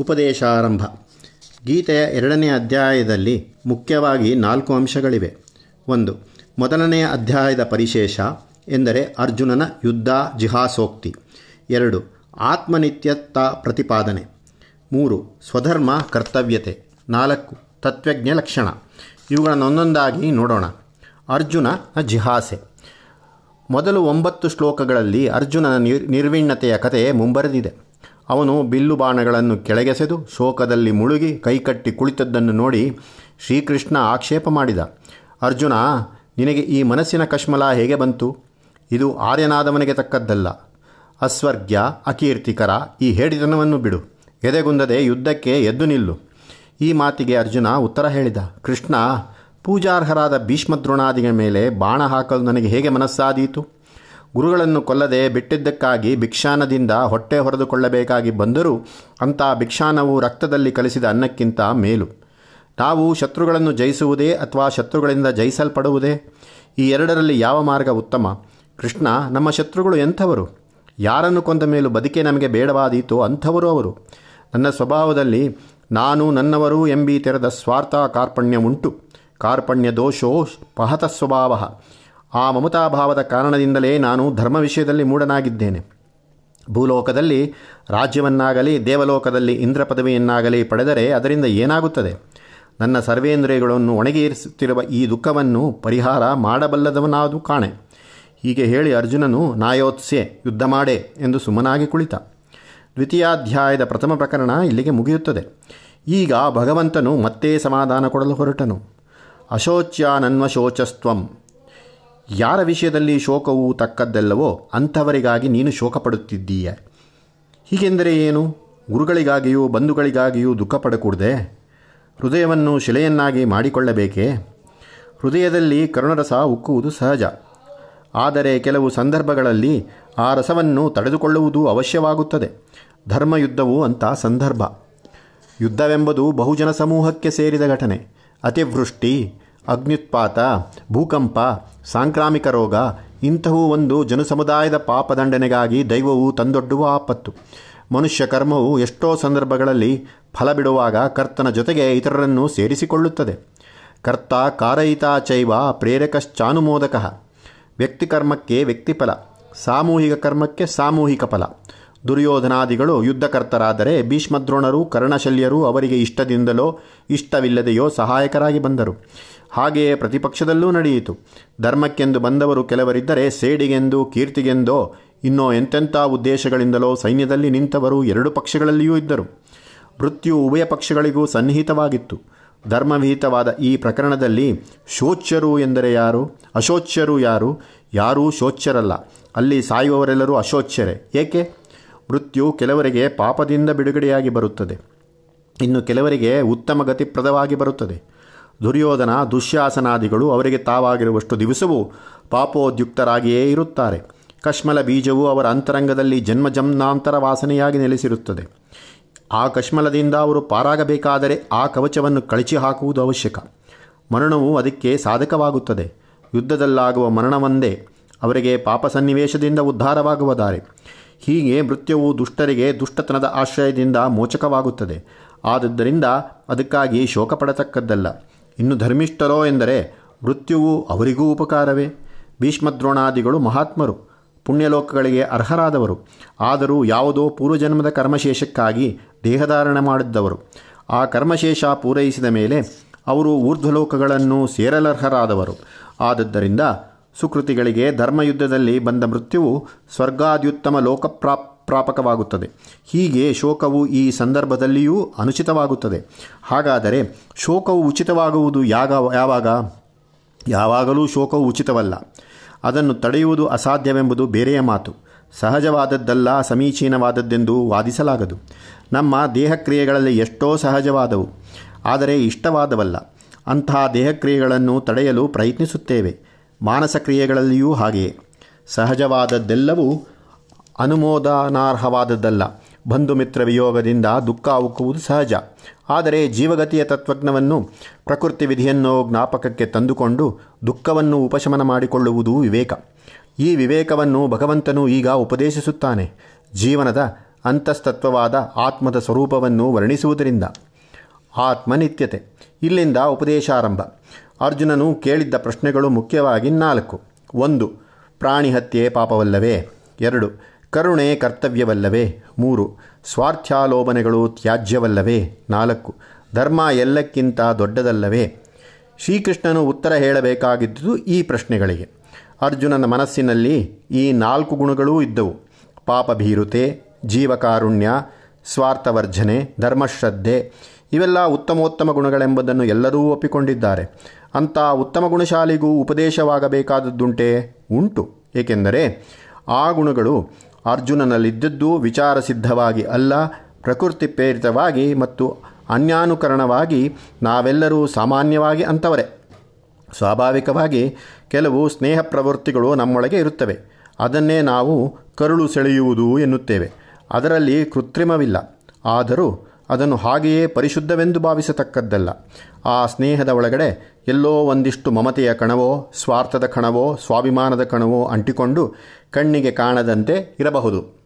ಉಪದೇಶಾರಂಭ. ಗೀತೆಯ ಎರಡನೇ ಅಧ್ಯಾಯದಲ್ಲಿ ಮುಖ್ಯವಾಗಿ ನಾಲ್ಕು ಅಂಶಗಳಿವೆ. ಒಂದು, ಮೊದಲನೆಯ ಅಧ್ಯಾಯದ ಪರಿಶೇಷ, ಎಂದರೆ ಅರ್ಜುನನ ಯುದ್ಧ ಜಿಹಾಸೋಕ್ತಿ. ಎರಡು, ಆತ್ಮನಿತ್ಯತ್ತ ಪ್ರತಿಪಾದನೆ. ಮೂರು, ಸ್ವಧರ್ಮ ಕರ್ತವ್ಯತೆ. ನಾಲ್ಕು, ತತ್ವಜ್ಞ ಲಕ್ಷಣ. ಇವುಗಳನ್ನು ಒಂದೊಂದಾಗಿ ನೋಡೋಣ. ಅರ್ಜುನ ಜಿಹಾಸೆ. ಮೊದಲು ಒಂಬತ್ತು ಶ್ಲೋಕಗಳಲ್ಲಿ ಅರ್ಜುನನ ನಿರ್ ನಿರ್ವಿಣ್ಣತೆಯ ಕಥೆ ಮುಂಬರೆದಿದೆ. ಅವನು ಬಿಲ್ಲು ಬಾಣಗಳನ್ನು ಕೆಳಗೆಸೆದು ಶೋಕದಲ್ಲಿ ಮುಳುಗಿ ಕೈಕಟ್ಟಿ ಕುಳಿತದ್ದನ್ನು ನೋಡಿ ಶ್ರೀಕೃಷ್ಣ ಆಕ್ಷೇಪ ಮಾಡಿದ. ಅರ್ಜುನ, ನಿನಗೆ ಈ ಮನಸ್ಸಿನ ಕಶ್ಮಲ ಹೇಗೆ ಬಂತು? ಇದು ಆರ್ಯನಾದವನಿಗೆ ತಕ್ಕದ್ದಲ್ಲ. ಅಸ್ವರ್ಗ್ಯ, ಅಕೀರ್ತಿಕರ, ಈ ಹೇಡಿತನವನ್ನು ಬಿಡು. ಎದೆಗುಂದದೆ ಯುದ್ಧಕ್ಕೆ ಎದ್ದು ನಿಲ್ಲು. ಈ ಮಾತಿಗೆ ಅರ್ಜುನ ಉತ್ತರ ಹೇಳಿದ. ಕೃಷ್ಣ, ಪೂಜಾರ್ಹರಾದ ಭೀಷ್ಮದ್ರೋಣಾದಿಗಳ ಮೇಲೆ ಬಾಣ ಹಾಕಲು ನನಗೆ ಹೇಗೆ ಮನಸ್ಸಾದೀತು? ಗುರುಗಳನ್ನು ಕೊಲ್ಲದೆ ಬಿಟ್ಟಿದ್ದಕ್ಕಾಗಿ ಭಿಕ್ಷಾನದಿಂದ ಹೊಟ್ಟೆ ಹೊರೆದುಕೊಳ್ಳಬೇಕಾಗಿ ಬಂದರೂ ಅಂಥ ಭಿಕ್ಷಾನವು ರಕ್ತದಲ್ಲಿ ಕಲಿಸಿದ ಅನ್ನಕ್ಕಿಂತ ಮೇಲು. ನಾವು ಶತ್ರುಗಳನ್ನು ಜಯಿಸುವುದೇ ಅಥವಾ ಶತ್ರುಗಳಿಂದ ಜಯಿಸಲ್ಪಡುವುದೇ? ಈ ಎರಡರಲ್ಲಿ ಯಾವ ಮಾರ್ಗ ಉತ್ತಮ? ಕೃಷ್ಣ, ನಮ್ಮ ಶತ್ರುಗಳು ಎಂಥವರು? ಯಾರನ್ನು ಕೊಂದ ಮೇಲೂ ಬದುಕೆ ನಮಗೆ ಬೇಡವಾದೀತೋ ಅಂಥವರು ಅವರು. ನನ್ನ ಸ್ವಭಾವದಲ್ಲಿ ನಾನು ನನ್ನವರು ಎಂಬಿ ತೆರೆದ ಸ್ವಾರ್ಥ ಕಾರ್ಪಣ್ಯ ಉಂಟು. ಕಾರ್ಪಣ್ಯ ದೋಷೋ ಪಹತ ಸ್ವಭಾವ. ಆ ಮಮತಾಭಾವದ ಕಾರಣದಿಂದಲೇ ನಾನು ಧರ್ಮ ವಿಷಯದಲ್ಲಿ ಮೂಢನಾಗಿದ್ದೇನೆ. ಭೂಲೋಕದಲ್ಲಿ ರಾಜ್ಯವನ್ನಾಗಲಿ, ದೇವಲೋಕದಲ್ಲಿ ಇಂದ್ರ ಪದವಿಯನ್ನಾಗಲಿ ಪಡೆದರೆ ಅದರಿಂದ ಏನಾಗುತ್ತದೆ? ನನ್ನ ಸರ್ವೇಂದ್ರಿಯಗಳನ್ನು ಒಣಗಿರಿಸುತ್ತಿರುವ ಈ ದುಃಖವನ್ನು ಪರಿಹಾರ ಮಾಡಬಲ್ಲದವನಾದು ಕಾಣೆ. ಹೀಗೆ ಹೇಳಿ ಅರ್ಜುನನು, ನಾಯೋತ್ಸ್ಯೆ, ಯುದ್ಧ ಮಾಡೆ ಎಂದು ಸುಮ್ಮನಾಗಿ ಕುಳಿತ. ದ್ವಿತೀಯಾಧ್ಯಾಯದ ಪ್ರಥಮ ಪ್ರಕರಣ ಇಲ್ಲಿಗೆ ಮುಗಿಯುತ್ತದೆ. ಈಗ ಭಗವಂತನು ಮತ್ತೆ ಸಮಾಧಾನ ಕೊಡಲು ಹೊರಟನು. ಅಶೋಚ್ಯಾನನ್ವಶೋಚಸ್ತ್ವಂ. ಯಾರ ವಿಷಯದಲ್ಲಿ ಶೋಕವು ತಕ್ಕದ್ದೆಲ್ಲವೋ ಅಂಥವರಿಗಾಗಿ ನೀನು ಶೋಕ ಪಡುತ್ತಿದ್ದೀಯ ಹೀಗೆಂದರೆ ಏನು? ಗುರುಗಳಿಗಾಗಿಯೂ ಬಂಧುಗಳಿಗಾಗಿಯೂ ದುಃಖ ಪಡಕೂಡದೆ ಹೃದಯವನ್ನು ಶಿಲೆಯನ್ನಾಗಿ ಮಾಡಿಕೊಳ್ಳಬೇಕೇ? ಹೃದಯದಲ್ಲಿ ಕರುಣರಸ ಉಕ್ಕುವುದು ಸಹಜ. ಆದರೆ ಕೆಲವು ಸಂದರ್ಭಗಳಲ್ಲಿ ಆ ರಸವನ್ನು ತಡೆದುಕೊಳ್ಳುವುದು ಅವಶ್ಯವಾಗುತ್ತದೆ. ಧರ್ಮಯುದ್ಧವು ಅಂಥ ಸಂದರ್ಭ. ಯುದ್ಧವೆಂಬುದು ಬಹುಜನ ಸಮೂಹಕ್ಕೆ ಸೇರಿದ ಘಟನೆ. ಅತಿವೃಷ್ಟಿ ಅಗ್ನ್ಯುತ್ಪಾತ, ಭೂಕಂಪ, ಸಾಂಕ್ರಾಮಿಕ ರೋಗ ಇಂತಹ ಒಂದು ಜನಸಮುದಾಯದ ಪಾಪದಂಡನೆಗಾಗಿ ದೈವವು ತಂದೊಡ್ಡುವ ಆಪತ್ತು. ಮನುಷ್ಯ ಕರ್ಮವು ಎಷ್ಟೋ ಸಂದರ್ಭಗಳಲ್ಲಿ ಫಲ ಬಿಡುವಾಗ ಕರ್ತನ ಜೊತೆಗೆ ಇತರರನ್ನು ಸೇರಿಸಿಕೊಳ್ಳುತ್ತದೆ. ಕರ್ತ ಕಾರಯಿತಾ ಚೈವ ಪ್ರೇರಕಶ್ಚಾನುಮೋದಕ. ವ್ಯಕ್ತಿಕರ್ಮಕ್ಕೆ ವ್ಯಕ್ತಿಫಲ ಸಾಮೂಹಿಕ ಕರ್ಮಕ್ಕೆ ಸಾಮೂಹಿಕ ಫಲ. ದುರ್ಯೋಧನಾದಿಗಳು ಯುದ್ಧಕರ್ತರಾದರೆ ಭೀಷ್ಮದ್ರೋಣರು, ಕರ್ಣಶಲ್ಯರು ಅವರಿಗೆ ಇಷ್ಟದಿಂದಲೋ ಇಷ್ಟವಿಲ್ಲದೆಯೋ ಸಹಾಯಕರಾಗಿ ಬಂದರು. ಹಾಗೆಯೇ ಪ್ರತಿಪಕ್ಷದಲ್ಲೂ ನಡೆಯಿತು. ಧರ್ಮಕ್ಕೆಂದು ಬಂದವರು ಕೆಲವರಿದ್ದರೆ ಸೇಡಿಗೆಂದು ಕೀರ್ತಿಗೆಂದೋ ಇನ್ನೋ ಎಂತೆಂಥ ಉದ್ದೇಶಗಳಿಂದಲೋ ಸೈನ್ಯದಲ್ಲಿ ನಿಂತವರು ಎರಡು ಪಕ್ಷಗಳಲ್ಲಿಯೂ ಇದ್ದರು. ಮೃತ್ಯು ಉಭಯ ಪಕ್ಷಗಳಿಗೂ ಸನ್ನಿಹಿತವಾಗಿತ್ತು. ಧರ್ಮವಿಹಿತವಾದ ಈ ಪ್ರಕರಣದಲ್ಲಿ ಶೋಚ್ಯರು ಎಂದರೆ ಯಾರು? ಅಶೋಚ್ಯರು ಯಾರು? ಯಾರೂ ಶೋಚ್ಯರಲ್ಲ. ಅಲ್ಲಿ ಸಾಯುವವರೆಲ್ಲರೂ ಅಶೋಚ್ಯರೇ. ಏಕೆ? ಮೃತ್ಯು ಕೆಲವರಿಗೆ ಪಾಪದಿಂದ ಬಿಡುಗಡೆಯಾಗಿ ಬರುತ್ತದೆ. ಇನ್ನು ಕೆಲವರಿಗೆ ಉತ್ತಮ ಗತಿಪ್ರದವಾಗಿ ಬರುತ್ತದೆ. ದುರ್ಯೋಧನ, ದುಶ್ಯಾಸನಾದಿಗಳು ಅವರಿಗೆ ತಾವಾಗಿರುವಷ್ಟು ದಿವಸವೂ ಪಾಪೋದ್ಯುಕ್ತರಾಗಿಯೇ ಇರುತ್ತಾರೆ. ಕಶ್ಮಲ ಬೀಜವು ಅವರ ಅಂತರಂಗದಲ್ಲಿ ಜನ್ಮಜಮ್ನಾಂತರ ವಾಸನೆಯಾಗಿ ನೆಲೆಸಿರುತ್ತದೆ. ಆ ಕಶ್ಮಲದಿಂದ ಅವರು ಪಾರಾಗಬೇಕಾದರೆ ಆ ಕವಚವನ್ನು ಕಳಚಿ ಹಾಕುವುದು ಅವಶ್ಯಕ. ಮರಣವು ಅದಕ್ಕೆ ಸಾಧಕವಾಗುತ್ತದೆ. ಯುದ್ಧದಲ್ಲಾಗುವ ಮರಣವೊಂದೇ ಅವರಿಗೆ ಪಾಪ ಸನ್ನಿವೇಶದಿಂದ ಉದ್ಧಾರವಾಗುವ ದಾರಿ ಹೀಗೆ ಮೃತ್ಯುವು ದುಷ್ಟರಿಗೆ ದುಷ್ಟತನದ ಆಶ್ರಯದಿಂದ ಮೋಚಕವಾಗುತ್ತದೆ. ಆದುದರಿಂದ ಅದಕ್ಕಾಗಿ ಶೋಕ ಪಡತಕ್ಕದ್ದಲ್ಲ ಇನ್ನು ಧರ್ಮಿಷ್ಠರೋ ಎಂದರೆ ಮೃತ್ಯುವು ಅವರಿಗೂ ಉಪಕಾರವೇ. ಭೀಷ್ಮದ್ರೋಣಾದಿಗಳು ಮಹಾತ್ಮರು, ಪುಣ್ಯಲೋಕಗಳಿಗೆ ಅರ್ಹರಾದವರು. ಆದರೂ ಯಾವುದೋ ಪೂರ್ವಜನ್ಮದ ಕರ್ಮಶೇಷಕ್ಕಾಗಿ ದೇಹಧಾರಣೆ ಮಾಡಿದ್ದವರು. ಆ ಕರ್ಮಶೇಷ ಪೂರೈಸಿದ ಮೇಲೆ ಅವರು ಊರ್ಧ್ವಲೋಕಗಳನ್ನು ಸೇರಲರ್ಹರಾದವರು. ಆದದ್ದರಿಂದ ಸುಕೃತಿಗಳಿಗೆ ಧರ್ಮಯುದ್ಧದಲ್ಲಿ ಬಂದ ಮೃತ್ಯುವು ಸ್ವರ್ಗಾದ್ಯುತ್ತಮ ಲೋಕಪ್ರಾಪ್ ಪ್ರಾಪಕವಾಗುತ್ತದೆ. ಹೀಗೆ ಶೋಕವು ಈ ಸಂದರ್ಭದಲ್ಲಿಯೂ ಅನುಚಿತವಾಗುತ್ತದೆ. ಹಾಗಾದರೆ ಶೋಕವು ಉಚಿತವಾಗುವುದು ಯಾಗ, ಯಾವಾಗ? ಯಾವಾಗಲೂ ಶೋಕವು ಉಚಿತವಲ್ಲ. ಅದನ್ನು ತಡೆಯುವುದು ಅಸಾಧ್ಯವೆಂಬುದು ಬೇರೆಯ ಮಾತು. ಸಹಜವಾದದ್ದಲ್ಲ, ಸಮೀಚೀನವಾದದ್ದೆಂದು ವಾದಿಸಲಾಗದು. ನಮ್ಮ ದೇಹಕ್ರಿಯೆಗಳಲ್ಲಿ ಎಷ್ಟೋ ಸಹಜವಾದವು, ಆದರೆ ಇಷ್ಟವಾದವಲ್ಲ. ಅಂತಹ ದೇಹಕ್ರಿಯೆಗಳನ್ನು ತಡೆಯಲು ಪ್ರಯತ್ನಿಸುತ್ತೇವೆ. ಮಾನಸ ಕ್ರಿಯೆಗಳಲ್ಲಿಯೂ ಹಾಗೆಯೇ. ಸಹಜವಾದದ್ದೆಲ್ಲವೂ ಅನುಮೋದನಾರ್ಹವಾದದ್ದಲ್ಲ. ಬಂಧು ಮಿತ್ರ ವಿಯೋಗದಿಂದ ದುಃಖ ಉಕ್ಕುವುದು ಸಹಜ. ಆದರೆ ಜೀವಗತಿಯ ತತ್ವಜ್ಞವನ್ನು ಪ್ರಕೃತಿ ವಿಧಿಯನ್ನು ಜ್ಞಾಪಕಕ್ಕೆ ತಂದುಕೊಂಡು ದುಃಖವನ್ನು ಉಪಶಮನ ಮಾಡಿಕೊಳ್ಳುವುದು ವಿವೇಕ. ಈ ವಿವೇಕವನ್ನು ಭಗವಂತನು ಈಗ ಉಪದೇಶಿಸುತ್ತಾನೆ. ಜೀವನದ ಅಂತಸ್ತತ್ವವಾದ ಆತ್ಮದ ಸ್ವರೂಪವನ್ನು ವರ್ಣಿಸುವುದರಿಂದ. ಆತ್ಮನಿತ್ಯತೆ. ಇಲ್ಲಿಂದ ಉಪದೇಶಾರಂಭ. ಅರ್ಜುನನು ಕೇಳಿದ್ದ ಪ್ರಶ್ನೆಗಳು ಮುಖ್ಯವಾಗಿ ನಾಲ್ಕು. ಒಂದು, ಪ್ರಾಣಿ ಹತ್ಯೆ ಪಾಪವಲ್ಲವೇ? ಎರಡು ಕರುಣೆ ಕರ್ತವ್ಯವಲ್ಲವೇ? ಮೂರು ಸ್ವಾರ್ಥ್ಯಾಲೋಭನೆಗಳು ತ್ಯಾಜ್ಯವಲ್ಲವೇ? ನಾಲ್ಕು, ಧರ್ಮ ಎಲ್ಲಕ್ಕಿಂತ ದೊಡ್ಡದಲ್ಲವೇ? ಶ್ರೀಕೃಷ್ಣನು ಉತ್ತರ ಹೇಳಬೇಕಾಗಿದ್ದುದು ಈ ಪ್ರಶ್ನೆಗಳಿಗೆ. ಅರ್ಜುನನ ಮನಸ್ಸಿನಲ್ಲಿ ಈ ನಾಲ್ಕು ಗುಣಗಳೂ ಇದ್ದವು. ಪಾಪಭೀರುತೆ, ಜೀವಕಾರುಣ್ಯ, ಸ್ವಾರ್ಥವರ್ಜನೆ, ಧರ್ಮಶ್ರದ್ಧೆ, ಇವೆಲ್ಲ ಉತ್ತಮೋತ್ತಮ ಗುಣಗಳೆಂಬುದನ್ನು ಎಲ್ಲರೂ ಒಪ್ಪಿಕೊಂಡಿದ್ದಾರೆ. ಅಂಥ ಉತ್ತಮ ಗುಣಶಾಲಿಗೂ ಉಪದೇಶವಾಗಬೇಕಾದದ್ದುಂಟೇ? ಉಂಟು. ಏಕೆಂದರೆ ಆ ಗುಣಗಳು ಅರ್ಜುನನಲ್ಲಿದ್ದದ್ದು ವಿಚಾರ ಸಿದ್ಧವಾಗಿ ಅಲ್ಲ, ಪ್ರಕೃತಿ ಪ್ರೇರಿತವಾಗಿ ಮತ್ತು ಅನ್ಯಾನುಕರಣವಾಗಿ ನಾವೆಲ್ಲರೂ ಸಾಮಾನ್ಯವಾಗಿ ಅಂಥವರೇ ಸ್ವಾಭಾವಿಕವಾಗಿ ಕೆಲವು ಸ್ನೇಹ ಪ್ರವೃತ್ತಿಗಳು ನಮ್ಮೊಳಗೆ ಇರುತ್ತವೆ. ಅದನ್ನೇ ನಾವು ಕರುಳು ಸೆಳೆಯುವುದು ಎನ್ನುತ್ತೇವೆ. ಅದರಲ್ಲಿ ಕೃತ್ರಿಮವಿಲ್ಲ. ಆದರೂ ಅದನ್ನು ಹಾಗೆಯೇ ಪರಿಶುದ್ಧವೆಂದು ಭಾವಿಸತಕ್ಕದ್ದಲ್ಲ. ಆ ಸ್ನೇಹದ ಒಳಗಡೆ ಎಲ್ಲೋ ಒಂದಿಷ್ಟು ಮಮತೆಯ ಕಣವೋ, ಸ್ವಾರ್ಥದ ಕಣವೋ, ಸ್ವಾಭಿಮಾನದ ಕಣವೋ ಅಂಟಿಕೊಂಡು ಕಣ್ಣಿಗೆ ಕಾಣದಂತೆ ಇರಬಹುದು.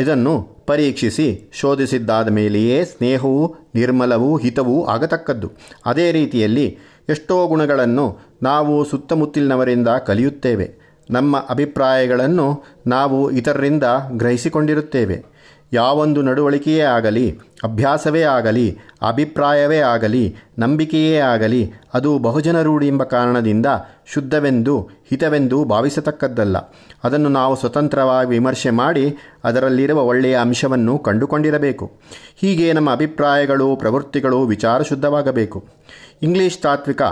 ಇದನ್ನು ಪರೀಕ್ಷಿಸಿ ಶೋಧಿಸಿದ್ದಾದ ಮೇಲೆಯೇ ಸ್ನೇಹವು, ನಿರ್ಮಲವೂ, ಹಿತವೂ ಆಗತಕ್ಕದ್ದು. ಅದೇ ರೀತಿಯಲ್ಲಿ ಎಷ್ಟೋ ಗುಣಗಳನ್ನು ನಾವು ಸುತ್ತಮುತ್ತಲಿನವರಿಂದ ಕಲಿಯುತ್ತೇವೆ. ನಮ್ಮ ಅಭಿಪ್ರಾಯಗಳನ್ನು ನಾವು ಇತರರಿಂದ ಗ್ರಹಿಸಿಕೊಂಡಿರುತ್ತೇವೆ. ಯಾವೊಂದು ನಡವಳಿಕೆಯೇ ಆಗಲಿ, ಅಭ್ಯಾಸವೇ ಆಗಲಿ, ಅಭಿಪ್ರಾಯವೇ ಆಗಲಿ, ನಂಬಿಕೆಯೇ ಆಗಲಿ, ಅದು ಬಹುಜನ ರೂಢಿ ಎಂಬ ಕಾರಣದಿಂದ ಶುದ್ಧವೆಂದು, ಹಿತವೆಂದು ಭಾವಿಸತಕ್ಕದ್ದಲ್ಲ. ಅದನ್ನು ನಾವು ಸ್ವತಂತ್ರವಾಗಿ ವಿಮರ್ಶೆ ಮಾಡಿ ಅದರಲ್ಲಿರುವ ಒಳ್ಳೆಯ ಅಂಶವನ್ನು ಕಂಡುಕೊಂಡಿರಬೇಕು. ಹೀಗೆ ನಮ್ಮ ಅಭಿಪ್ರಾಯಗಳು, ಪ್ರವೃತ್ತಿಗಳು ವಿಚಾರ ಶುದ್ಧವಾಗಬೇಕು ಇಂಗ್ಲಿಷ್ ತಾತ್ವಿಕ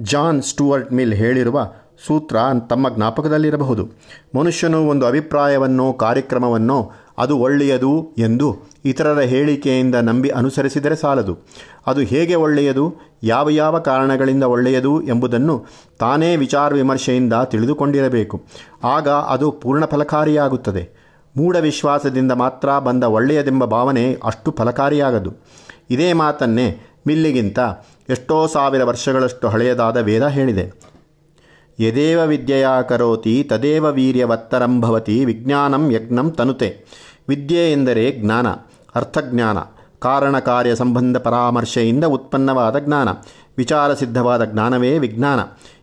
ಜಾನ್ ಸ್ಟುವರ್ಟ್ ಮಿಲ್ ಹೇಳಿರುವ ಸೂತ್ರ ತಮ್ಮ ಜ್ಞಾಪಕದಲ್ಲಿರಬಹುದು. ಮನುಷ್ಯನು ಒಂದು ಅಭಿಪ್ರಾಯವನ್ನೋ ಕಾರ್ಯಕ್ರಮವನ್ನೋ ಅದು ಒಳ್ಳೆಯದು ಎಂದು ಇತರರ ಹೇಳಿಕೆಯಿಂದ ನಂಬಿ ಅನುಸರಿಸಿದರೆ ಸಾಲದು. ಅದು ಹೇಗೆ ಒಳ್ಳೆಯದು? ಯಾವ ಯಾವ ಕಾರಣಗಳಿಂದ ಒಳ್ಳೆಯದು ಎಂಬುದನ್ನು ತಾನೇ ವಿಚಾರ ವಿಮರ್ಶೆಯಿಂದ ತಿಳಿದುಕೊಂಡಿರಬೇಕು. ಆಗ ಅದು ಪೂರ್ಣ ಫಲಕಾರಿಯಾಗುತ್ತದೆ. ಮೂಢ ವಿಶ್ವಾಸದಿಂದ ಮಾತ್ರ ಬಂದ ಒಳ್ಳೆಯದೆಂಬ ಭಾವನೆ ಅಷ್ಟು ಫಲಕಾರಿಯಾಗದು. ಇದೇ ಮಾತನ್ನೇ ಮಿಲ್ಲಿಗಿಂತ ಎಷ್ಟೋ ಸಾವಿರ ವರ್ಷಗಳಷ್ಟು ಹಳೆಯದಾದ ವೇದ ಹೇಳಿದೆ. ಯದೇವ ವಿದ್ಯೆಯ ಕರೋತಿ, ತದೇವ ವೀರ್ಯವತ್ತರಂಭವತಿ ವಿಜ್ಞಾನಂ ಯಜ್ಞಂ ತನುತೆ. ವಿದ್ಯೆ ಎಂದರೆ ಜ್ಞಾನ, ಅರ್ಥಜ್ಞಾನ, ಕಾರಣ ಕಾರ್ಯ ಸಂಬಂಧ ಪರಾಮರ್ಶೆಯಿಂದ ಉತ್ಪನ್ನವಾದ ಜ್ಞಾನ, ವಿಚಾರ ಸಿದ್ಧವಾದ ಜ್ಞಾನವೇ ವಿಜ್ಞಾನ.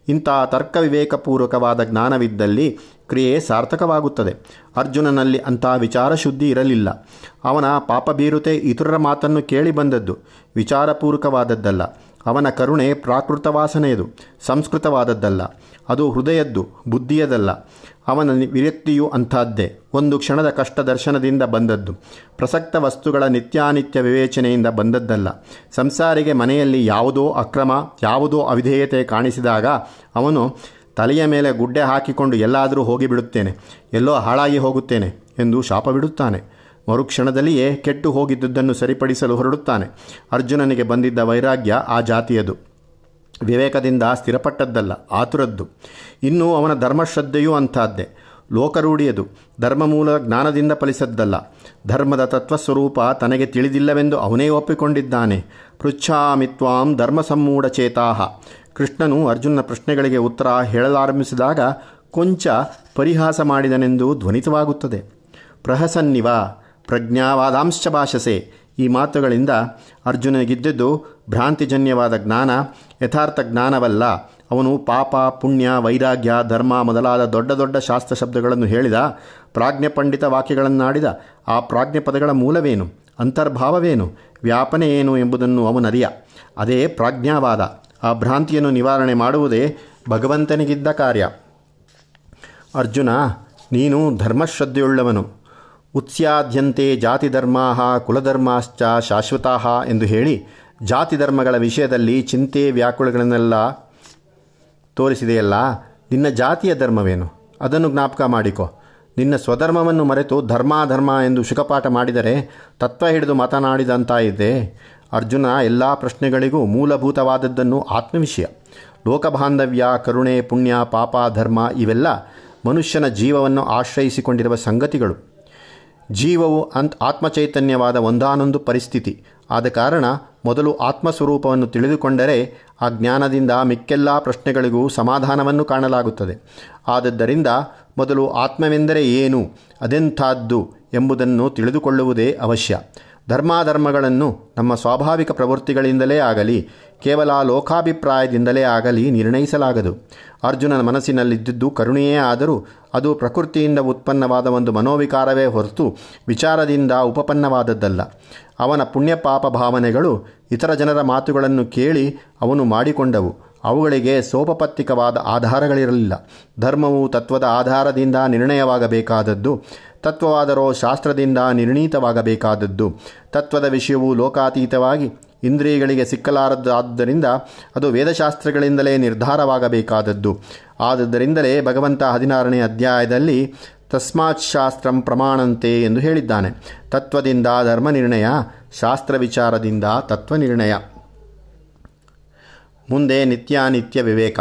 ಇಂಥ ತರ್ಕ ವಿವೇಕಪೂರ್ವಕವಾದ ಜ್ಞಾನವಿದ್ದಲ್ಲಿ ಕ್ರಿಯೆ ಸಾರ್ಥಕವಾಗುತ್ತದೆ. ಅರ್ಜುನನಲ್ಲಿ ಅಂಥ ವಿಚಾರ ಶುದ್ಧಿ ಇರಲಿಲ್ಲ. ಅವನ ಪಾಪ ಬೀರುತೆ ಇತರರ ಮಾತನ್ನು ಕೇಳಿ ಬಂದದ್ದು. ವಿಚಾರಪೂರ್ವಕವಾದದ್ದಲ್ಲ ಅವನ ಕರುಣೆ ಪ್ರಾಕೃತ ವಾಸನೆಯದು ಸಂಸ್ಕೃತವಾದದ್ದಲ್ಲ, ಅದು ಹೃದಯದ್ದು, ಬುದ್ಧಿಯದಲ್ಲ. ಅವನ ವಿರಕ್ತಿಯು ಅಂಥದ್ದೇ, ಒಂದು ಕ್ಷಣದ ಕಷ್ಟ ದರ್ಶನದಿಂದ ಬಂದದ್ದು. ಪ್ರಸಕ್ತ ವಸ್ತುಗಳ ನಿತ್ಯಾನಿತ್ಯ ವಿವೇಚನೆಯಿಂದ ಬಂದದ್ದಲ್ಲ. ಸಂಸಾರಿಗೆ ಮನೆಯಲ್ಲಿ ಯಾವುದೋ ಅಕ್ರಮ, ಯಾವುದೋ ಅವಿಧೇಯತೆ ಕಾಣಿಸಿದಾಗ ಅವನು ತಲೆಯ ಮೇಲೆ ಗುಡ್ಡೆ ಹಾಕಿಕೊಂಡು ಎಲ್ಲಾದರೂ ಹೋಗಿಬಿಡುತ್ತೇನೆ, ಎಲ್ಲೋ ಹಾಳಾಗಿ ಹೋಗುತ್ತೇನೆ ಎಂದು ಶಾಪ ಬಿಡುತ್ತಾನೆ ಮರುಕ್ಷಣದಲ್ಲಿಯೇ ಕೆಟ್ಟು ಹೋಗಿದ್ದುದನ್ನು ಸರಿಪಡಿಸಲು ಹೊರಡುತ್ತಾನೆ. ಅರ್ಜುನನಿಗೆ ಬಂದಿದ್ದ ವೈರಾಗ್ಯ ಆ ಜಾತಿಯದು. ವಿವೇಕದಿಂದ ಸ್ಥಿರಪಟ್ಟದ್ದಲ್ಲ, ಆತುರದ್ದು. ಇನ್ನು ಅವನ ಧರ್ಮಶ್ರದ್ಧೆಯೂ ಅಂಥದ್ದೇ. ಲೋಕರೂಢಿಯದು. ಧರ್ಮಮೂಲ ಜ್ಞಾನದಿಂದ ಫಲಿಸದ್ದಲ್ಲ. ಧರ್ಮದ ತತ್ವಸ್ವರೂಪ ತನಗೆ ತಿಳಿದಿಲ್ಲವೆಂದು ಅವನೇ ಒಪ್ಪಿಕೊಂಡಿದ್ದಾನೆ. ಪೃಚ್ಛಾಮಿತ್ವಾಂ ಧರ್ಮ ಕೃಷ್ಣನು ಅರ್ಜುನನ ಪ್ರಶ್ನೆಗಳಿಗೆ ಉತ್ತರ ಹೇಳಲಾರಂಭಿಸಿದಾಗ ಕೊಂಚ ಪರಿಹಾಸ ಮಾಡಿದನೆಂದು ಧ್ವನಿತವಾಗುತ್ತದೆ. ಪ್ರಹಸನ್ನಿವ. ಪ್ರಜ್ಞಾವಾದಾಂಶ ಭಾಷಸೆ. ಈ ಮಾತುಗಳಿಂದ ಅರ್ಜುನನಿಗಿದ್ದದ್ದು ಭ್ರಾಂತಿಜನ್ಯವಾದ ಜ್ಞಾನ, ಯಥಾರ್ಥ ಜ್ಞಾನವಲ್ಲ. ಅವನು ಪಾಪ, ಪುಣ್ಯ, ವೈರಾಗ್ಯ, ಧರ್ಮ ಮೊದಲಾದ ದೊಡ್ಡ ದೊಡ್ಡ ಶಾಸ್ತ್ರ ಶಬ್ದಗಳನ್ನು ಹೇಳಿದ, ಪ್ರಾಜ್ಞೆ ಪಂಡಿತ ವಾಕ್ಯಗಳನ್ನಾಡಿದ. ಆ ಪ್ರಾಜ್ಞೆ ಪದಗಳ ಮೂಲವೇನು? ಅಂತರ್ಭಾವವೇನು? ವ್ಯಾಪನೆ ಏನು ಎಂಬುದನ್ನು ಅವನರಿಯ. ಅದೇ ಪ್ರಾಜ್ಞಾವಾದ. ಆ ಭ್ರಾಂತಿಯನ್ನು ನಿವಾರಣೆ ಮಾಡುವುದೇ ಭಗವಂತನಿಗಿದ್ದ ಕಾರ್ಯ. ಅರ್ಜುನ, ನೀನು ಧರ್ಮಶ್ರದ್ಧೆಯುಳ್ಳವನು. ಉತ್ಸ್ಯಾದ್ಯಂತೆ ಜಾತಿ ಧರ್ಮಾ ಕುಲಧರ್ಮಾಶ್ಚ ಶಾಶ್ವತಾ ಎಂದು ಹೇಳಿ ಜಾತಿ ಧರ್ಮಗಳ ವಿಷಯದಲ್ಲಿ ಚಿಂತೆ ವ್ಯಾಕುಲಗಳನ್ನೆಲ್ಲ ತೋರಿಸಿದೆಯಲ್ಲ, ನಿನ್ನ ಜಾತಿಯ ಧರ್ಮವೇನು? ಅದನ್ನು ಜ್ಞಾಪಕ ಮಾಡಿಕೊ. ನಿನ್ನ ಸ್ವಧರ್ಮವನ್ನು ಮರೆತು ಧರ್ಮಾಧರ್ಮ ಎಂದು ಶುಕಪಾಠ ಮಾಡಿದರೆ ತತ್ವ ಹಿಡಿದು ಮಾತನಾಡಿದಂತಾಯಿದೆ ಅರ್ಜುನ ಎಲ್ಲ ಪ್ರಶ್ನೆಗಳಿಗೂ ಮೂಲಭೂತವಾದದ್ದನ್ನು ಆತ್ಮವಿಷಯ. ಲೋಕಬಾಂಧವ್ಯ, ಕರುಣೆ, ಪುಣ್ಯ ಪಾಪ ಧರ್ಮ ಇವೆಲ್ಲ ಮನುಷ್ಯನ ಜೀವವನ್ನು ಆಶ್ರಯಿಸಿಕೊಂಡಿರುವ ಸಂಗತಿಗಳು. ಜೀವವು ಅಂತ್ ಆತ್ಮಚೈತನ್ಯವಾದ ಒಂದಾನೊಂದು ಪರಿಸ್ಥಿತಿ. ಆದ ಕಾರಣ ಮೊದಲು ಆತ್ಮಸ್ವರೂಪವನ್ನು ತಿಳಿದುಕೊಂಡರೆ ಆ ಜ್ಞಾನದಿಂದ ಮಿಕ್ಕೆಲ್ಲ ಪ್ರಶ್ನೆಗಳಿಗೂ ಸಮಾಧಾನವನ್ನು ಕಾಣಲಾಗುತ್ತದೆ. ಆದದ್ದರಿಂದ ಮೊದಲು ಆತ್ಮವೆಂದರೆ ಏನು, ಅದೆಂಥದ್ದು ಎಂಬುದನ್ನು ತಿಳಿದುಕೊಳ್ಳುವುದೇ ಅವಶ್ಯ. ಧರ್ಮಾಧರ್ಮಗಳನ್ನು ನಮ್ಮ ಸ್ವಾಭಾವಿಕ ಪ್ರವೃತ್ತಿಗಳಿಂದಲೇ ಆಗಲಿ, ಕೇವಲ ಲೋಕಾಭಿಪ್ರಾಯದಿಂದಲೇ ಆಗಲಿ ನಿರ್ಣಯಿಸಲಾಗದು. ಅರ್ಜುನನ ಮನಸ್ಸಿನಲ್ಲಿದ್ದುದು ಕರುಣೆಯೇ ಆದರೂ ಅದು ಪ್ರಕೃತಿಯಿಂದ ಉತ್ಪನ್ನವಾದ ಒಂದು ಮನೋವಿಕಾರವೇ ಹೊರತು ವಿಚಾರದಿಂದ ಉಪಪನ್ನವಾದದ್ದಲ್ಲ. ಅವನ ಪುಣ್ಯಪಾಪ ಭಾವನೆಗಳು ಇತರ ಜನರ ಮಾತುಗಳನ್ನು ಕೇಳಿ ಅವನು ಮಾಡಿಕೊಂಡವು. ಅವುಗಳಿಗೆ ಸೋಪಪತ್ತಿಕವಾದ ಆಧಾರಗಳಿರಲಿಲ್ಲ. ಧರ್ಮವು ತತ್ವದ ಆಧಾರದಿಂದ ನಿರ್ಣಯವಾಗಬೇಕಾದದ್ದು, ತತ್ವವಾದರೋ ಶಾಸ್ತ್ರದಿಂದ ನಿರ್ಣೀತವಾಗಬೇಕಾದದ್ದು. ತತ್ವದ ವಿಷಯವು ಲೋಕಾತೀತವಾಗಿ ಇಂದ್ರಿಯಗಳಿಗೆ ಸಿಕ್ಕಲಾರದಾದ್ದರಿಂದ ಅದು ವೇದಶಾಸ್ತ್ರಗಳಿಂದಲೇ ನಿರ್ಧಾರವಾಗಬೇಕಾದದ್ದು. ಆದುದರಿಂದಲೇ ಭಗವಂತ ಹದಿನಾರನೇ ಅಧ್ಯಾಯದಲ್ಲಿ ತಸ್ಮಾತ್ ಶಾಸ್ತ್ರಂ ಪ್ರಮಾಣಂತೆ ಎಂದು ಹೇಳಿದ್ದಾನೆ. ತತ್ವದಿಂದ ಧರ್ಮ ನಿರ್ಣಯ, ಶಾಸ್ತ್ರ ವಿಚಾರದಿಂದ ತತ್ವ ನಿರ್ಣಯ. ಮುಂದೆ ನಿತ್ಯಾನಿತ್ಯ ವಿವೇಕ.